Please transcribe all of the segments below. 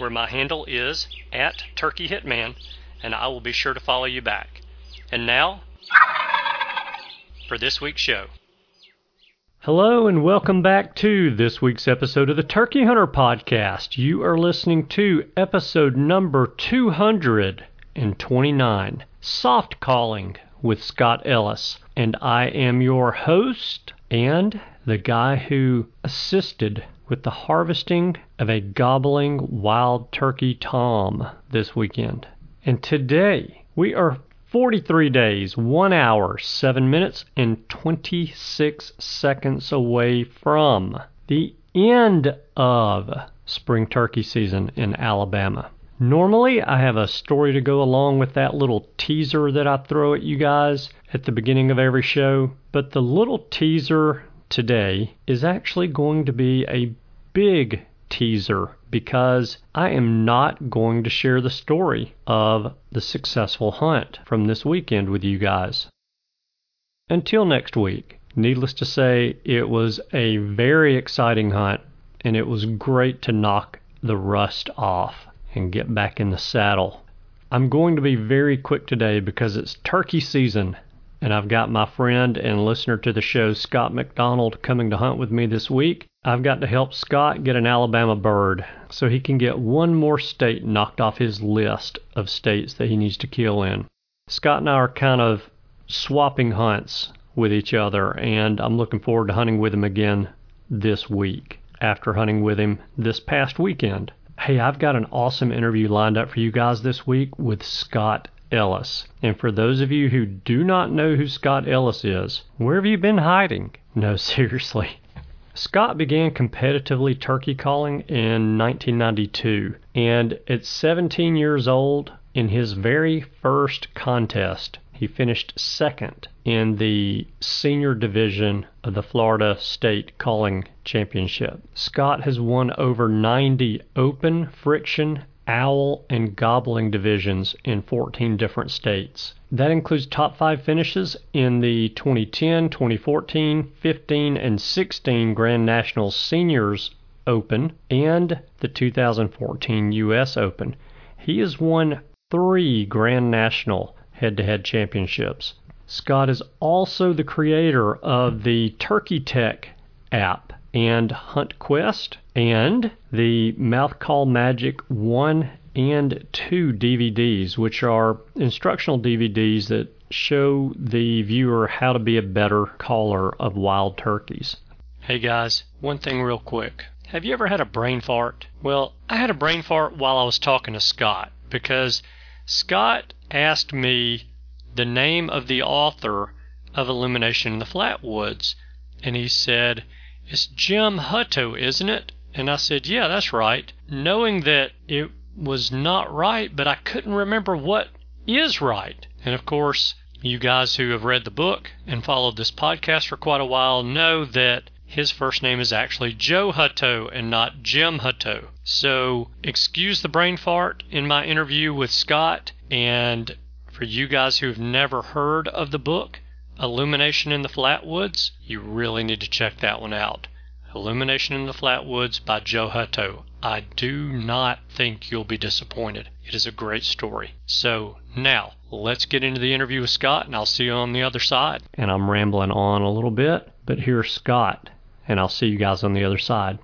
where my handle is at Turkey Hitman, and I will be sure to follow you back. And now, for this week's show. Hello, and welcome back to this week's episode of the Turkey Hunter Podcast. You are listening to episode number 229 Soft Calling with Scott Ellis. And I am your host and the guy who assisted with the harvesting of a gobbling wild turkey tom this weekend. And today we are 43 days, 1 hour, 7 minutes, and 26 seconds away from the end of spring turkey season in Alabama. Normally, I have a story to go along with that little teaser that I throw at you guys at the beginning of every show, but the little teaser today is actually going to be a big teaser because I am not going to share the story of the successful hunt from this weekend with you guys. Until next week, needless to say, it was a very exciting hunt and it was great to knock the rust off and get back in the saddle. I'm going to be very quick today because it's turkey season and I've got my friend and listener to the show, Scott McDonald, coming to hunt with me this week. I've got to help Scott get an Alabama bird so he can get one more state knocked off his list of states that he needs to kill in. Scott and I are kind of swapping hunts with each other, and I'm looking forward to hunting with him again this week after hunting with him this past weekend. Hey, I've got an awesome interview lined up for you guys this week with Scott Ellis. And for those of you who do not know who Scott Ellis is, where have you been hiding? No, seriously. Scott began competitively turkey calling in 1992, and at 17 years old, in his very first contest, he finished second in the senior division of the Florida State Calling Championship. Scott has won over 90 open, friction, owl, and gobbling divisions in 14 different states. That includes top five finishes in the 2010, 2014, 15, and 16 Grand National Seniors Open and the 2014 U.S. Open. He has won three Grand National head to head championships. Scott is also the creator of the Turkey Tech app and Hunt Quest and the Mouth Call Magic 1 and 2 DVDs, which are instructional DVDs that show the viewer how to be a better caller of wild turkeys. Hey guys, one thing real quick. Have you ever had a brain fart? Well, I had a brain fart while I was talking to Scott because Scott asked me the name of the author of Illumination in the Flatwoods, and he said, It's Jim Hutto, isn't it? And I said, Yeah, that's right, knowing that it was not right, but I couldn't remember what is right. And of course, you guys who have read the book and followed this podcast for quite a while know that his first name is actually Joe Hutto and not Jim Hutto. So, excuse the brain fart in my interview with Scott. And for you guys who've never heard of the book, Illumination in the Flatwoods, you really need to check that one out. Illumination in the Flatwoods by Joe Hutto. I do not think you'll be disappointed. It is a great story. So now let's get into the interview with Scott, and I'll see you on the other side. And I'm rambling on a little bit, but here's Scott, and I'll see you guys on the other side.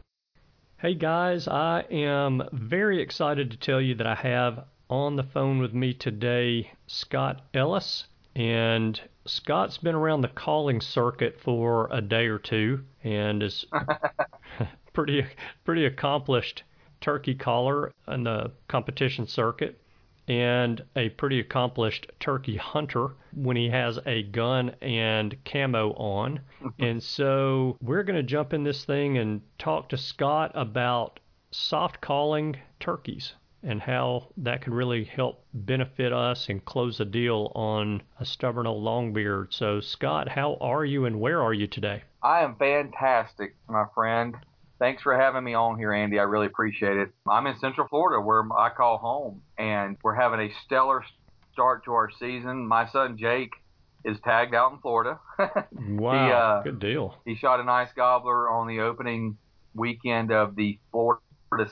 Hey guys, I am very excited to tell you that I have on the phone with me today Scott Ellis. And Scott's been around the calling circuit for a day or two and is pretty pretty accomplished turkey caller in the competition circuit and a pretty accomplished turkey hunter when he has a gun and camo on. Mm-hmm. and so we're going to jump in this thing and talk to Scott about soft calling turkeys and how that can really help benefit us and close a deal on a stubborn old longbeard. So, Scott, how are you and where are you today? I am fantastic, my friend. Thanks for having me on here, Andy. I really appreciate it. I'm in Central Florida, where I call home, and we're having a stellar start to our season. My son Jake is tagged out in Florida. wow, he, uh, good deal. He shot a nice gobbler on the opening weekend of the Florida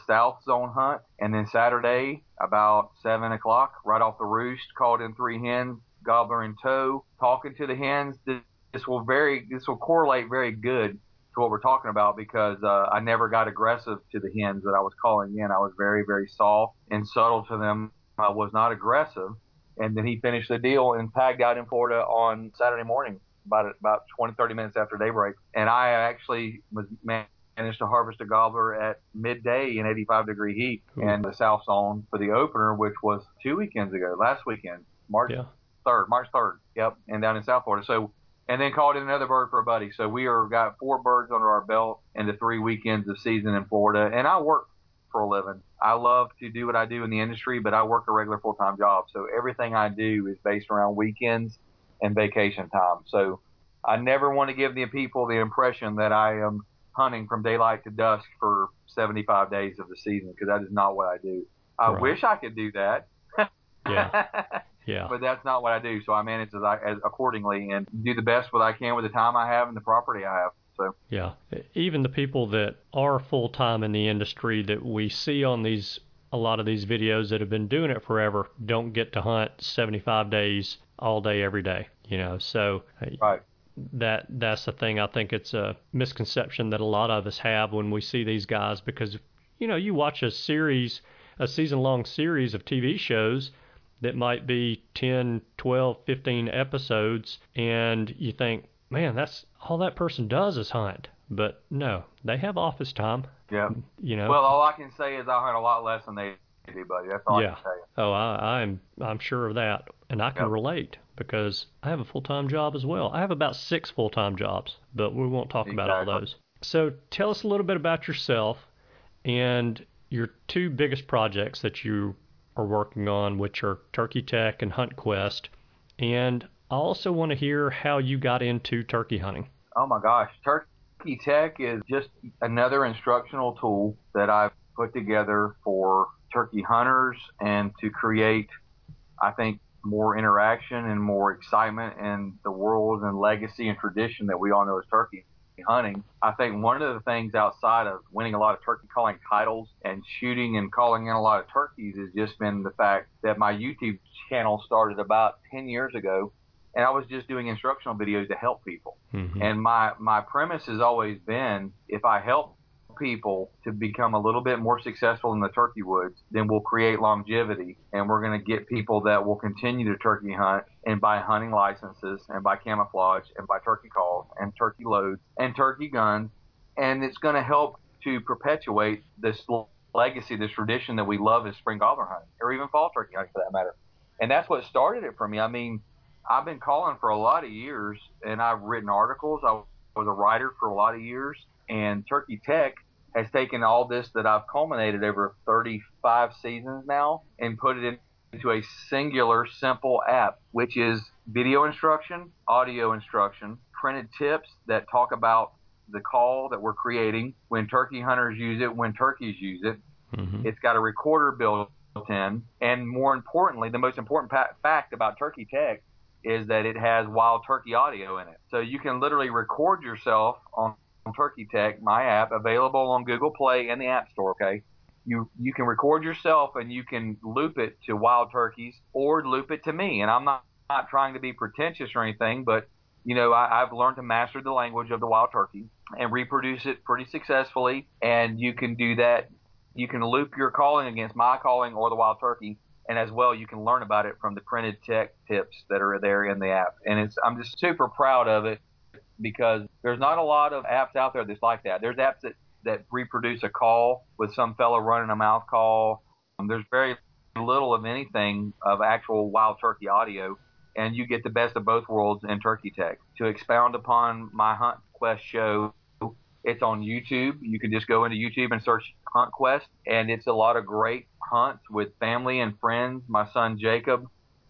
South Zone hunt, and then Saturday about seven o'clock, right off the roost, called in three hens, gobbler in tow, talking to the hens. This will very, this will correlate very good to what we're talking about because uh, I never got aggressive to the hens that I was calling in. I was very, very soft and subtle to them. I was not aggressive. And then he finished the deal and tagged out in Florida on Saturday morning, about about 20, 30 minutes after daybreak. And I actually was managed to harvest a gobbler at midday in 85 degree heat in the South Zone for the opener, which was two weekends ago, last weekend, March yeah. 3rd, March 3rd. Yep, and down in South Florida. So and then called in another bird for a buddy. So we are got four birds under our belt in the three weekends of season in Florida. And I work for a living. I love to do what I do in the industry, but I work a regular full time job. So everything I do is based around weekends and vacation time. So I never want to give the people the impression that I am hunting from daylight to dusk for 75 days of the season because that is not what I do. I right. wish I could do that. yeah. Yeah. But that's not what I do. So I manage as, I, as accordingly and do the best what I can with the time I have and the property I have. So yeah, even the people that are full time in the industry that we see on these a lot of these videos that have been doing it forever don't get to hunt 75 days all day every day. You know, so right. that that's the thing. I think it's a misconception that a lot of us have when we see these guys because you know you watch a series, a season long series of TV shows that might be 10, 12, 15 episodes, and you think, man, that's all that person does is hunt. But no, they have office time. Yeah. You know. Well, all I can say is I hunt a lot less than they do, buddy. That's all yeah. I can tell you. Oh, I, I'm I'm sure of that, and I can yep. relate because I have a full time job as well. I have about six full time jobs, but we won't talk exactly. about all those. So tell us a little bit about yourself and your two biggest projects that you are working on, which are Turkey Tech and Hunt Quest. And I also want to hear how you got into turkey hunting. Oh my gosh, Turkey Tech is just another instructional tool that I've put together for turkey hunters and to create, I think, more interaction and more excitement in the world and legacy and tradition that we all know as turkey hunting. I think one of the things outside of winning a lot of turkey calling titles and shooting and calling in a lot of turkeys has just been the fact that my YouTube channel started about 10 years ago and I was just doing instructional videos to help people. Mm-hmm. And my, my premise has always been if I help people to become a little bit more successful in the turkey woods, then we'll create longevity and we're going to get people that will continue to turkey hunt and buy hunting licenses and buy camouflage and buy turkey calls and turkey loads and turkey guns. And it's going to help to perpetuate this legacy, this tradition that we love as spring gobbler hunting or even fall turkey hunting for that matter. And that's what started it for me. I mean, I've been calling for a lot of years and I've written articles. I was a writer for a lot of years and Turkey Tech has taken all this that I've culminated over 35 seasons now and put it into a singular, simple app, which is video instruction, audio instruction, printed tips that talk about the call that we're creating, when turkey hunters use it, when turkeys use it. Mm-hmm. It's got a recorder built in, and more importantly, the most important pa- fact about Turkey Tech is that it has wild turkey audio in it. So you can literally record yourself on Turkey Tech, my app, available on Google Play and the App Store. Okay, you you can record yourself and you can loop it to wild turkeys or loop it to me. And I'm not not trying to be pretentious or anything, but you know I, I've learned to master the language of the wild turkey and reproduce it pretty successfully. And you can do that. You can loop your calling against my calling or the wild turkey and as well you can learn about it from the printed tech tips that are there in the app. And it's I'm just super proud of it because there's not a lot of apps out there that's like that. There's apps that that reproduce a call with some fellow running a mouth call. Um, there's very little of anything of actual wild turkey audio, and you get the best of both worlds in Turkey Tech. To expound upon my Hunt Quest show, it's on YouTube. You can just go into YouTube and search Hunt Quest, and it's a lot of great hunts with family and friends. My son Jacob,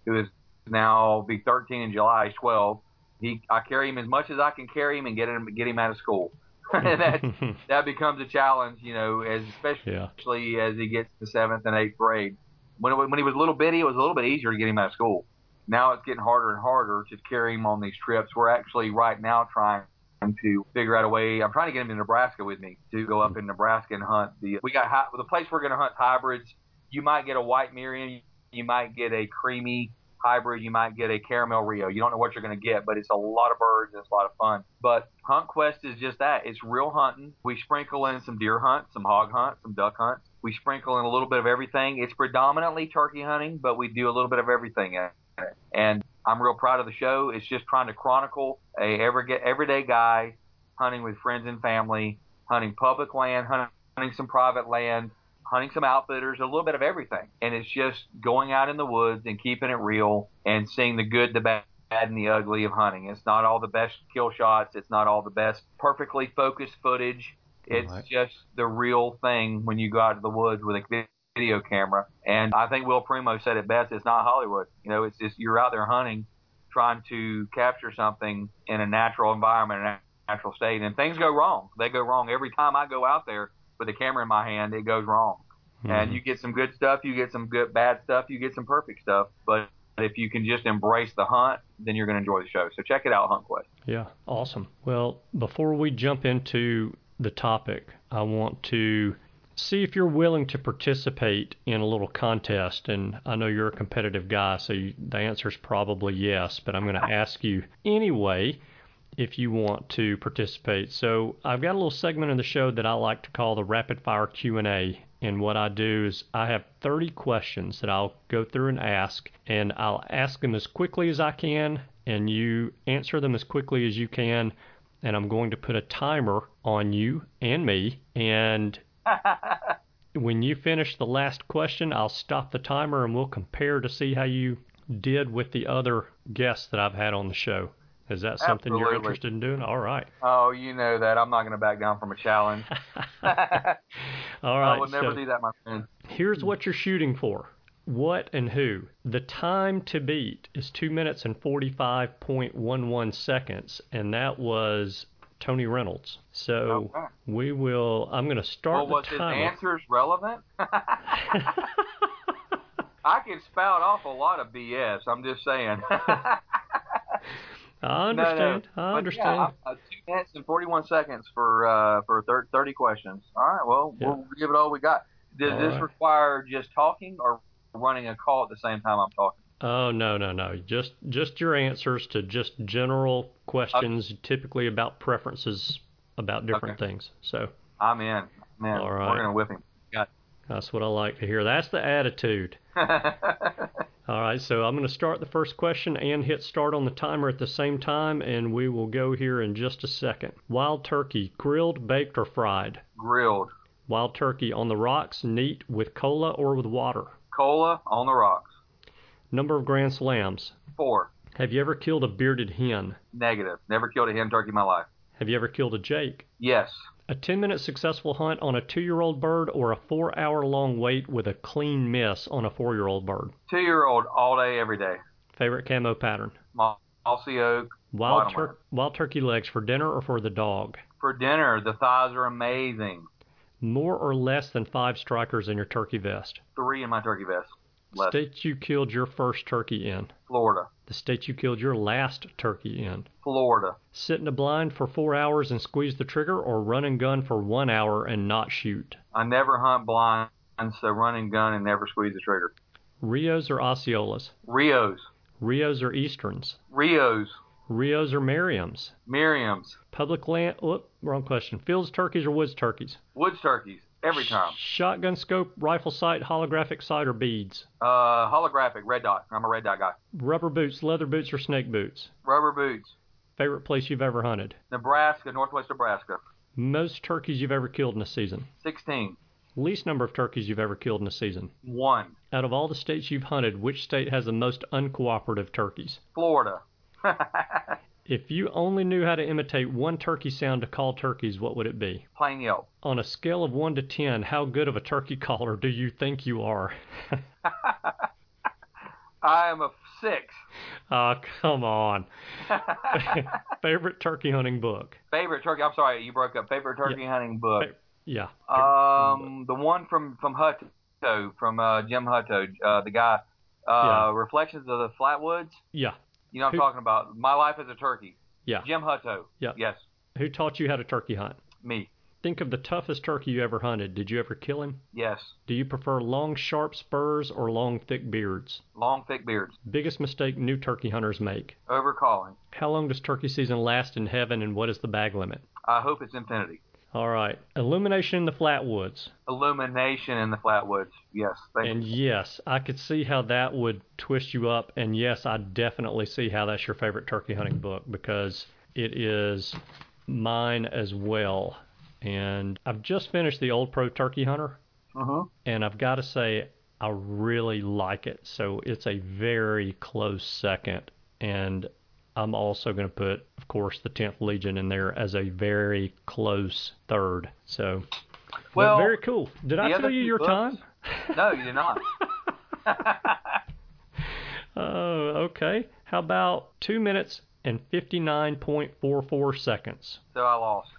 who is now be 13 in July, 12. He, I carry him as much as I can carry him and get him get him out of school. and that that becomes a challenge, you know, as especially yeah. as he gets to seventh and eighth grade. When it, when he was a little bitty, it was a little bit easier to get him out of school. Now it's getting harder and harder to carry him on these trips. We're actually right now trying to figure out a way. I'm trying to get him to Nebraska with me to go up in Nebraska and hunt the. We got the place we're going to hunt hybrids. You might get a white Merriam. You might get a creamy hybrid. You might get a caramel Rio. You don't know what you're going to get, but it's a lot of birds and it's a lot of fun. But Hunt Quest is just that. It's real hunting. We sprinkle in some deer hunt, some hog hunt, some duck hunt. We sprinkle in a little bit of everything. It's predominantly turkey hunting, but we do a little bit of everything in it. And I'm real proud of the show. It's just trying to chronicle a every, everyday guy hunting with friends and family, hunting public land, hunting some private land, hunting some outfitters, a little bit of everything. And it's just going out in the woods and keeping it real and seeing the good, the bad, and the ugly of hunting. It's not all the best kill shots. It's not all the best perfectly focused footage. It's right. just the real thing when you go out to the woods with a video camera. And I think Will Primos said it best. It's not Hollywood. You know, it's just you're out there hunting, trying to capture something in a natural environment, a natural state, and things go wrong. They go wrong every time I go out there with a camera in my hand. It goes wrong. Mm-hmm. And you get some good stuff, you get some good bad stuff, you get some perfect stuff. But if you can just embrace the hunt, then you're going to enjoy the show. So check it out, Hunt Quest. Yeah, awesome. Well, before we jump into the topic, I want to see if you're willing to participate in a little contest. And I know you're a competitive guy, so you, the answer is probably yes, but I'm going to ask you anyway if you want to participate. So I've got a little segment in the show that I like to call the rapid fire Q&A and what I do is I have 30 questions that I'll go through and ask, and I'll ask them as quickly as I can, and you answer them as quickly as you can. And I'm going to put a timer on you and me. And when you finish the last question, I'll stop the timer and we'll compare to see how you did with the other guests that I've had on the show. Is that something Absolutely. you're interested in doing? All right. Oh, you know that. I'm not going to back down from a challenge. All right. I would never so do that, my friend. Here's what you're shooting for. What and who? The time to beat is 2 minutes and 45.11 seconds, and that was Tony Reynolds. So okay. we will. I'm going to start well, the was timer. his answers relevant? I can spout off a lot of BS. I'm just saying. I understand. No, no. I understand. Yeah, uh, two minutes and 41 seconds for uh, for 30 questions. All right. Well, yeah. we'll give it all we got. Does all this right. require just talking or running a call at the same time I'm talking? Oh no no no! Just just your answers to just general questions, okay. typically about preferences about different okay. things. So I'm in. Man, all right. we're gonna whip him. Got That's what I like to hear. That's the attitude. All right, so I'm going to start the first question and hit start on the timer at the same time, and we will go here in just a second. Wild turkey, grilled, baked, or fried? Grilled. Wild turkey on the rocks, neat, with cola or with water? Cola on the rocks. Number of grand slams? Four. Have you ever killed a bearded hen? Negative. Never killed a hen turkey in my life. Have you ever killed a jake? Yes. A 10 minute successful hunt on a two year old bird or a four hour long wait with a clean miss on a four year old bird? Two year old all day, every day. Favorite camo pattern? Mossy oak. Wild, tur- wild turkey legs for dinner or for the dog? For dinner. The thighs are amazing. More or less than five strikers in your turkey vest? Three in my turkey vest. Less. State you killed your first turkey in? Florida. The state you killed your last turkey in? Florida. Sit in a blind for four hours and squeeze the trigger, or run and gun for one hour and not shoot? I never hunt blind, so run and gun and never squeeze the trigger. Rios or Osceolas? Rios. Rios or Easterns? Rios. Rios or Merriams? Merriams. Public land. Whoop, wrong question. Fields turkeys or woods turkeys? Woods turkeys. Every time. Shotgun scope, rifle sight, holographic sight, or beads. Uh, holographic, red dot. I'm a red dot guy. Rubber boots, leather boots, or snake boots. Rubber boots. Favorite place you've ever hunted. Nebraska, Northwest Nebraska. Most turkeys you've ever killed in a season. 16. Least number of turkeys you've ever killed in a season. One. Out of all the states you've hunted, which state has the most uncooperative turkeys? Florida. If you only knew how to imitate one turkey sound to call turkeys, what would it be? Plain yelp. On a scale of 1 to 10, how good of a turkey caller do you think you are? I am a six. Oh, come on. Favorite turkey hunting book? Favorite turkey. I'm sorry, you broke up. Favorite turkey hunting book. Fa- Yeah. Um, the one from from Hutto, from uh, Jim Hutto, uh, the guy. Uh, Reflections of the Flatwoods. yeah. You know what I'm Who- talking about. My life as a turkey. Yeah. Jim Hutto. Yeah. Yes, Who taught you how to turkey hunt? me. Think of the toughest turkey you ever hunted. Did you ever kill him? Yes. Do you prefer long, sharp spurs or long, thick beards? Long, thick beards. Biggest mistake new turkey hunters make. Overcalling. How long does turkey season last in heaven and what is the bag limit? I hope it's infinity. All right. Illumination in the Flatwoods. Illumination in the Flatwoods. Yes. Thank And yes, I could see how that would twist you up. And yes, I definitely see how that's your favorite turkey hunting book because it is mine as well. And I've just finished the Old Pro Turkey Hunter, Uh-huh. and I've got to say, I really like it. So it's a very close second. And I'm also going to put, of course, the 10th Legion in there as a very close third. So, Well, very cool. Did I tell you your books- time? No, you did not. Oh, okay. How about two minutes and 59.44 seconds? so I lost.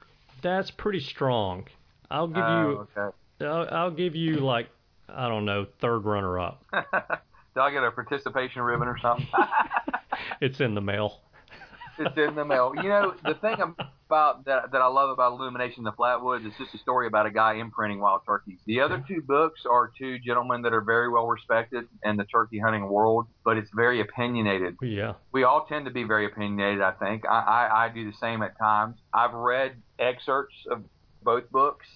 That's pretty strong. I'll give Oh, okay. I'll, I'll give you like, I don't know, third runner up. Do I get a participation ribbon or something? it's in the mail. It's in the mail. You know, the thing about that that I love about Illumination in the Flatwoods is just a story about a guy imprinting wild turkeys. The other two books are two gentlemen that are very well respected in the turkey hunting world, but it's very opinionated. Yeah. We all tend to be very opinionated, I think. I, I, I do the same at times. I've read excerpts of both books,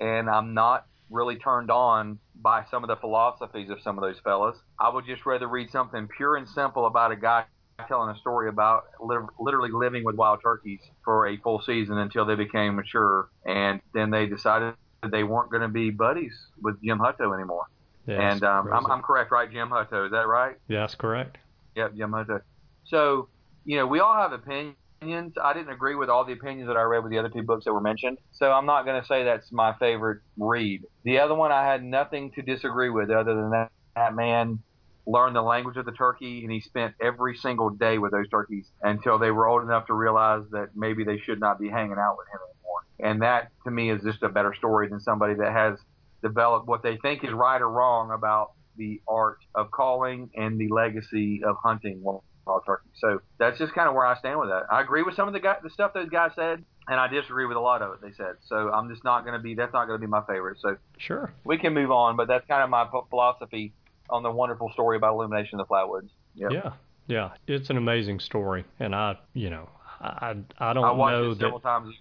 and I'm not really turned on by some of the philosophies of some of those fellas. I would just rather read something pure and simple about a guy telling a story about lit- literally living with wild turkeys for a full season until they became mature, and then they decided that they weren't going to be buddies with Jim Hutto anymore. yeah and um, I'm, I'm correct, right, Jim Hutto? Is that right? yeah, that's correct. Yep, Hutto. So, you know, we all have opinions. I didn't agree with all the opinions that I read with the other two books that were mentioned. So I'm not going to say that's my favorite read. The other one I had nothing to disagree with other than that, that man learned the language of the turkey and he spent every single day with those turkeys until they were old enough to realize that maybe they should not be hanging out with him anymore. And that to me is just a better story than somebody that has developed what they think is right or wrong about the art of calling and the legacy of hunting wild turkey. So that's just kind of where I stand with that. I agree with some of the guy, the stuff those guys said, and I disagree with a lot of it they said. So I'm just not going to be that's not going to be my favorite. So Sure. we can move on, but that's kind of my philosophy on the wonderful story about illumination of the flatwoods. Yep. Yeah. Yeah. It's an amazing story. And I, you know, I, I don't know. I watched know it that. several times.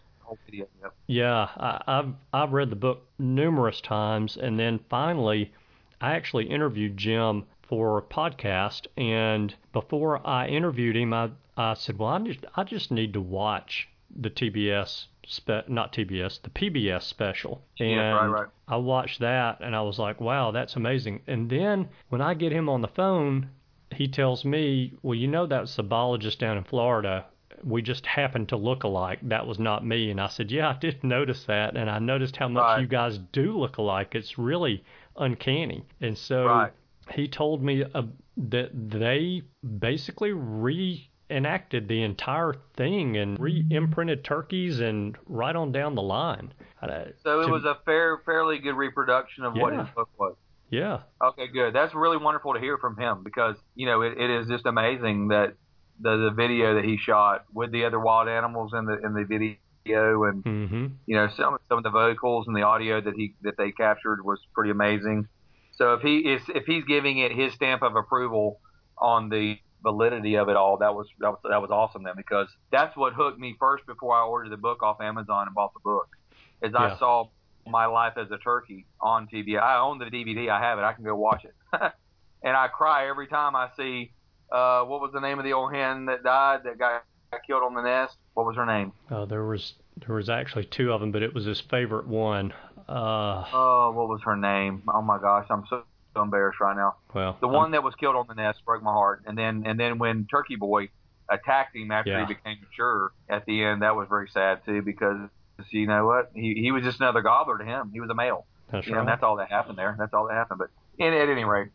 video. Yep. Yeah, I, I've I've read the book numerous times, and then finally, I actually interviewed Jim for a podcast, and before I interviewed him, I I said, well, I just I just need to watch the TBS spe- not TBS, the PBS special, and Yeah, right, right. I watched that, and I was like, wow, that's amazing. And then when I get him on the phone, he tells me, well, you know, that's a biologist down in Florida we just happened to look alike. That was not me. And I said, Yeah, I did notice that. And I noticed how much Right. you guys do look alike. It's really uncanny. And so he told me uh, that they basically reenacted the entire thing and re imprinted turkeys and right on down the line. Uh, So it to- was a fair, fairly good reproduction of what Yeah. his book was. Yeah. Okay, good. That's really wonderful to hear from him because you know it, it is just amazing that the the video that he shot with the other wild animals in the in the video and hmm you know some some of the vocals and the audio that he that they captured was pretty amazing. So if he is if he's giving it his stamp of approval on the validity of it all, that was that was, that was awesome then because that's what hooked me first before I ordered the book off Amazon and bought the book. Is Yeah. I saw My Life as a Turkey on TV. I own the DVD. I have it. I can go watch it. and I cry every time I see uh, what was the name of the old hen that died that got, got killed on the nest? What was her name? Uh, there was there was actually two of them, but it was his favorite one. Uh, oh, what was her name? Oh my gosh, I'm so, so embarrassed right now. Well, the one I'm, that was killed on the nest broke my heart, and then and then when Turkey Boy attacked him after yeah. he became mature at the end, that was very sad too because you know what? He he was just another gobbler to him. He was a male. That's you right. Know, that's all that happened there. That's all that happened. But in, at any rate.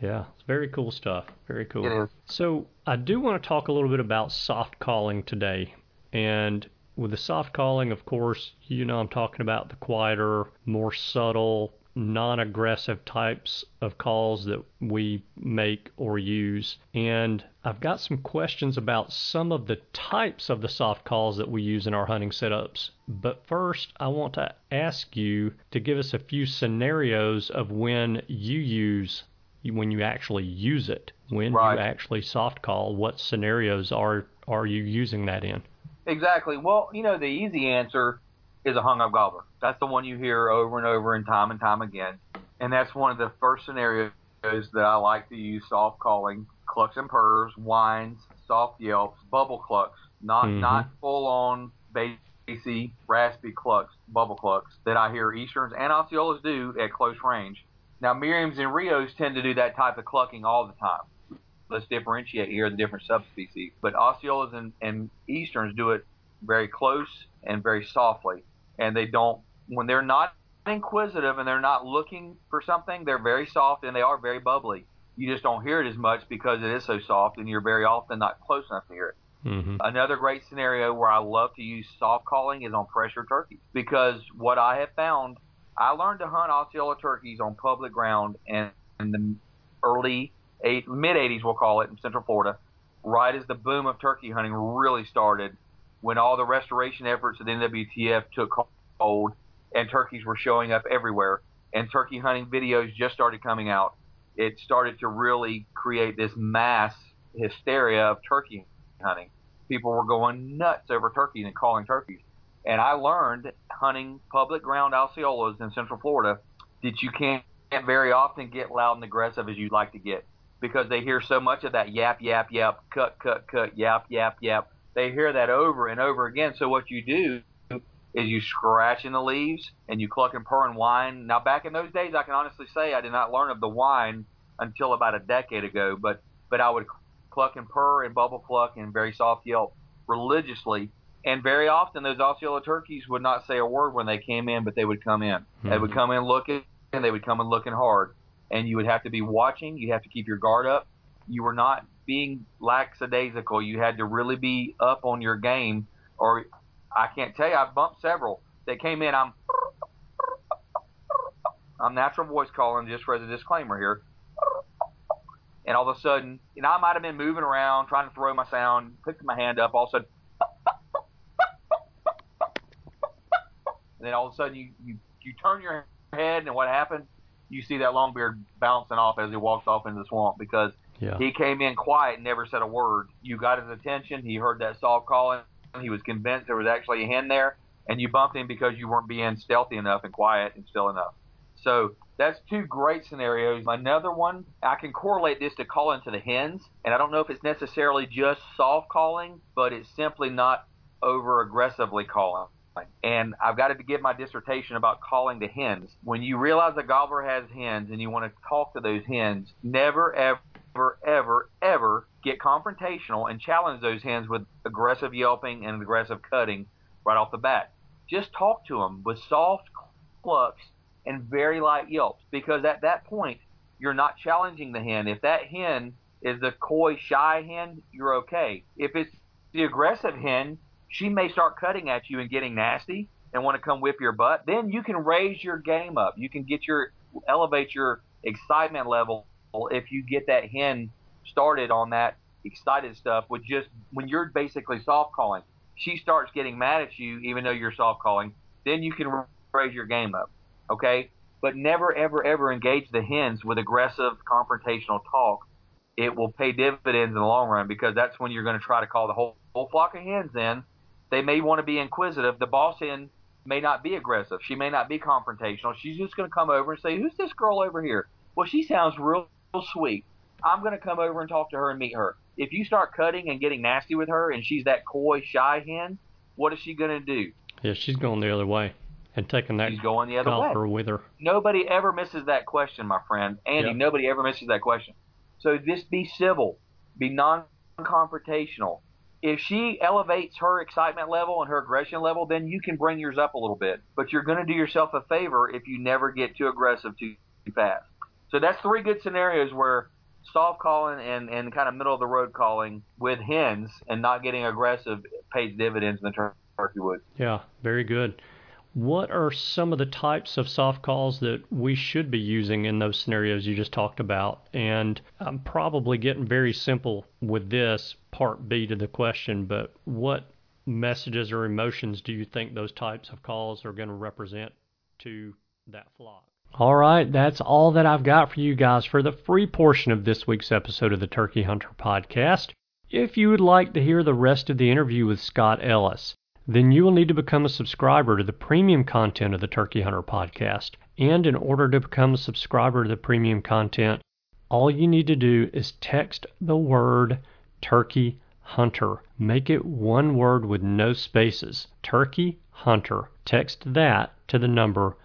Yeah, it's very cool stuff. Very cool. It is. So I do want to talk a little bit about soft calling today. And with the soft calling, of course, you know I'm talking about the quieter, more subtle, non aggressive types of calls that we make or use. And I've got some questions about some of the types of the soft calls that we use in our hunting setups. But first, I want to ask you to give us a few scenarios of when you use when you actually use it when right. you actually soft call what scenarios are are you using that in exactly well you know the easy answer is a hung up gobbler that's the one you hear over and over and time and time again and that's one of the first scenarios that i like to use soft calling clucks and purrs whines soft yelps bubble clucks not mm-hmm. not full on bassy raspy clucks bubble clucks that i hear easterns and osceolas do at close range now, Merriams and Rios tend to do that type of clucking all the time. Let's differentiate here the different subspecies. But Osceolas and, and Easterns do it very close and very softly. And they don't, when they're not inquisitive and they're not looking for something, they're very soft and they are very bubbly. You just don't hear it as much because it is so soft and you're very often not close enough to hear it. Mm-hmm. Another great scenario where I love to use soft calling is on pressure turkeys because what I have found I learned to hunt Osceola turkeys on public ground in, in the early eight, mid 80s, we'll call it, in Central Florida, right as the boom of turkey hunting really started, when all the restoration efforts of the NWTF took hold and turkeys were showing up everywhere, and turkey hunting videos just started coming out. It started to really create this mass hysteria of turkey hunting. People were going nuts over turkeys and calling turkeys. And I learned hunting public ground Osceolas in Central Florida that you can't very often get loud and aggressive as you'd like to get because they hear so much of that yap, yap, yap, cut, cut, cut, yap, yap, yap. They hear that over and over again. So what you do is you scratch in the leaves and you cluck and purr and whine. Now, back in those days, I can honestly say I did not learn of the whine until about a decade ago, but, but I would cluck and purr and bubble cluck and very soft yelp religiously and very often those Osceola turkeys would not say a word when they came in, but they would come in. Mm-hmm. They would come in looking, and they would come in looking hard. And you would have to be watching. You have to keep your guard up. You were not being lackadaisical. You had to really be up on your game. Or I can't tell you, I've bumped several. They came in. I'm I'm natural voice calling just for a disclaimer here. And all of a sudden, you know, I might have been moving around trying to throw my sound, picked my hand up. All of a sudden, and then all of a sudden you, you, you turn your head and what happened? You see that long beard bouncing off as he walks off into the swamp because yeah. he came in quiet never said a word. You got his attention. He heard that soft calling. He was convinced there was actually a hen there, and you bumped him because you weren't being stealthy enough and quiet and still enough. So that's two great scenarios. Another one, I can correlate this to calling to the hens, and I don't know if it's necessarily just soft calling, but it's simply not over aggressively calling. And I've got to give my dissertation about calling the hens. When you realize a gobbler has hens and you want to talk to those hens, never, ever, ever, ever ever get confrontational and challenge those hens with aggressive yelping and aggressive cutting right off the bat. Just talk to them with soft clucks and very light yelps because at that point, you're not challenging the hen. If that hen is the coy, shy hen, you're okay. If it's the aggressive hen, she may start cutting at you and getting nasty and want to come whip your butt. Then you can raise your game up. You can get your elevate your excitement level if you get that hen started on that excited stuff with just when you're basically soft calling. She starts getting mad at you even though you're soft calling. Then you can raise your game up. Okay? But never ever ever engage the hens with aggressive confrontational talk. It will pay dividends in the long run because that's when you're going to try to call the whole, whole flock of hens in they may want to be inquisitive. The boss hen may not be aggressive. She may not be confrontational. She's just going to come over and say, "Who's this girl over here?" Well, she sounds real, real sweet. I'm going to come over and talk to her and meet her. If you start cutting and getting nasty with her, and she's that coy, shy hen, what is she going to do? Yeah, she's going the other way and taking that She's going the other way. with her. Nobody ever misses that question, my friend. Andy, Yeah. nobody ever misses that question. So just be civil, be non confrontational. If she elevates her excitement level and her aggression level, then you can bring yours up a little bit. But you're going to do yourself a favor if you never get too aggressive too fast. So that's three good scenarios where soft calling and, and kind of middle of the road calling with hens and not getting aggressive pays dividends in the tur- turkey woods. Yeah, very good. What are some of the types of soft calls that we should be using in those scenarios you just talked about? And I'm probably getting very simple with this part B to the question, but what messages or emotions do you think those types of calls are going to represent to that flock? All right, that's all that I've got for you guys for the free portion of this week's episode of the Turkey Hunter podcast. If you would like to hear the rest of the interview with Scott Ellis, then you will need to become a subscriber to the premium content of the Turkey Hunter podcast. And in order to become a subscriber to the premium content, all you need to do is text the word Turkey Hunter. Make it one word with no spaces. Turkey Hunter. Text that to the number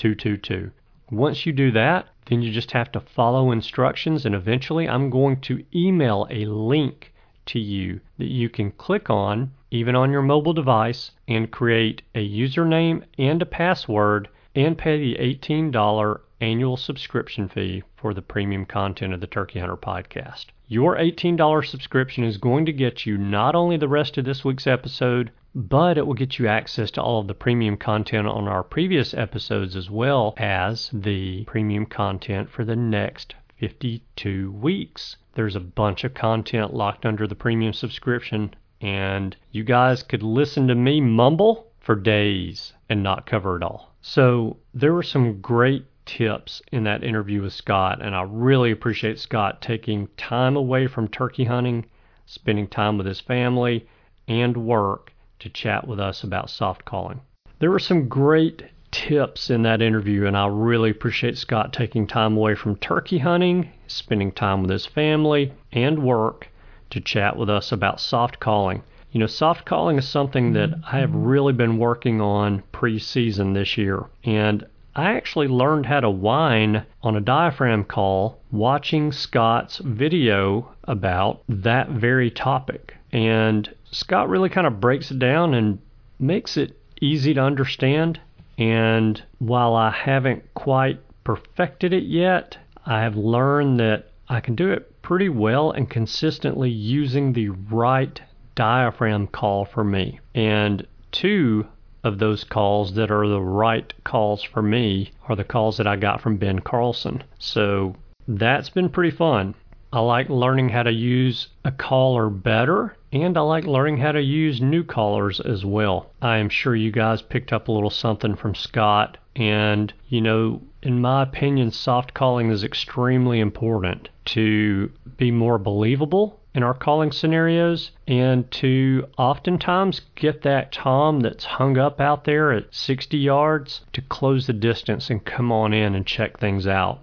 44222. Once you do that, then you just have to follow instructions, and eventually I'm going to email a link to you that you can click on, even on your mobile device, and create a username and a password and pay the $18 annual subscription fee for the premium content of the Turkey Hunter podcast. Your $18 subscription is going to get you not only the rest of this week's episode, but it will get you access to all of the premium content on our previous episodes as well as the premium content for the next 52 weeks. There's a bunch of content locked under the premium subscription, and you guys could listen to me mumble for days and not cover it all. So, there were some great tips in that interview with Scott, and I really appreciate Scott taking time away from turkey hunting, spending time with his family and work to chat with us about soft calling. There were some great tips in that interview, and I really appreciate Scott taking time away from turkey hunting, spending time with his family and work to chat with us about soft calling. You know, soft calling is something that mm-hmm. I have really been working on pre-season this year, and I actually learned how to whine on a diaphragm call watching Scott's video about that very topic. And Scott really kind of breaks it down and makes it easy to understand. And while I haven't quite perfected it yet, I have learned that I can do it pretty well and consistently using the right diaphragm call for me. And two of those calls that are the right calls for me are the calls that I got from Ben Carlson. So that's been pretty fun. I like learning how to use a caller better, and I like learning how to use new callers as well. I am sure you guys picked up a little something from Scott, and you know, in my opinion, soft calling is extremely important to be more believable in our calling scenarios and to oftentimes get that Tom that's hung up out there at 60 yards to close the distance and come on in and check things out.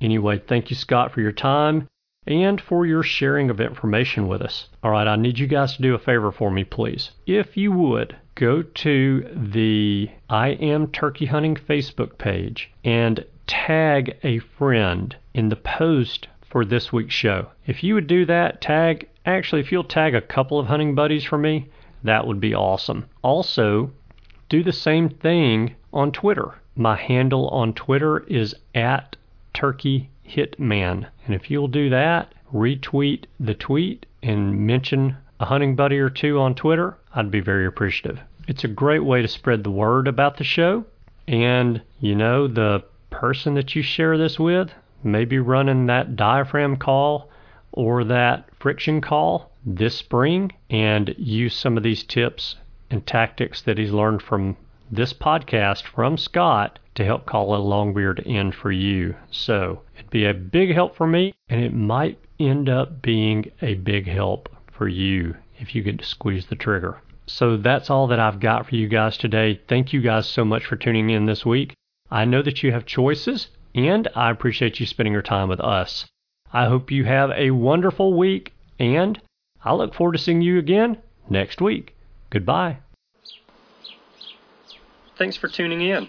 Anyway, thank you, Scott, for your time and for your sharing of information with us. All right, I need you guys to do a favor for me, please. If you would, go to the I Am Turkey Hunting Facebook page and tag a friend in the post for this week's show. If you would do that, tag, actually, if you'll tag a couple of hunting buddies for me, that would be awesome. Also, do the same thing on Twitter. My handle on Twitter is at Turkey Hitman. And if you'll do that, retweet the tweet and mention a hunting buddy or two on Twitter, I'd be very appreciative. It's a great way to spread the word about the show. And, you know, the person that you share this with may be running that diaphragm call or that friction call this spring and use some of these tips and tactics that he's learned from this podcast from Scott to help call a long beard in for you. So it'd be a big help for me, and it might end up being a big help for you if you get to squeeze the trigger. So that's all that I've got for you guys today. Thank you guys so much for tuning in this week. I know that you have choices, and I appreciate you spending your time with us. I hope you have a wonderful week, and I look forward to seeing you again next week. Goodbye. Thanks for tuning in.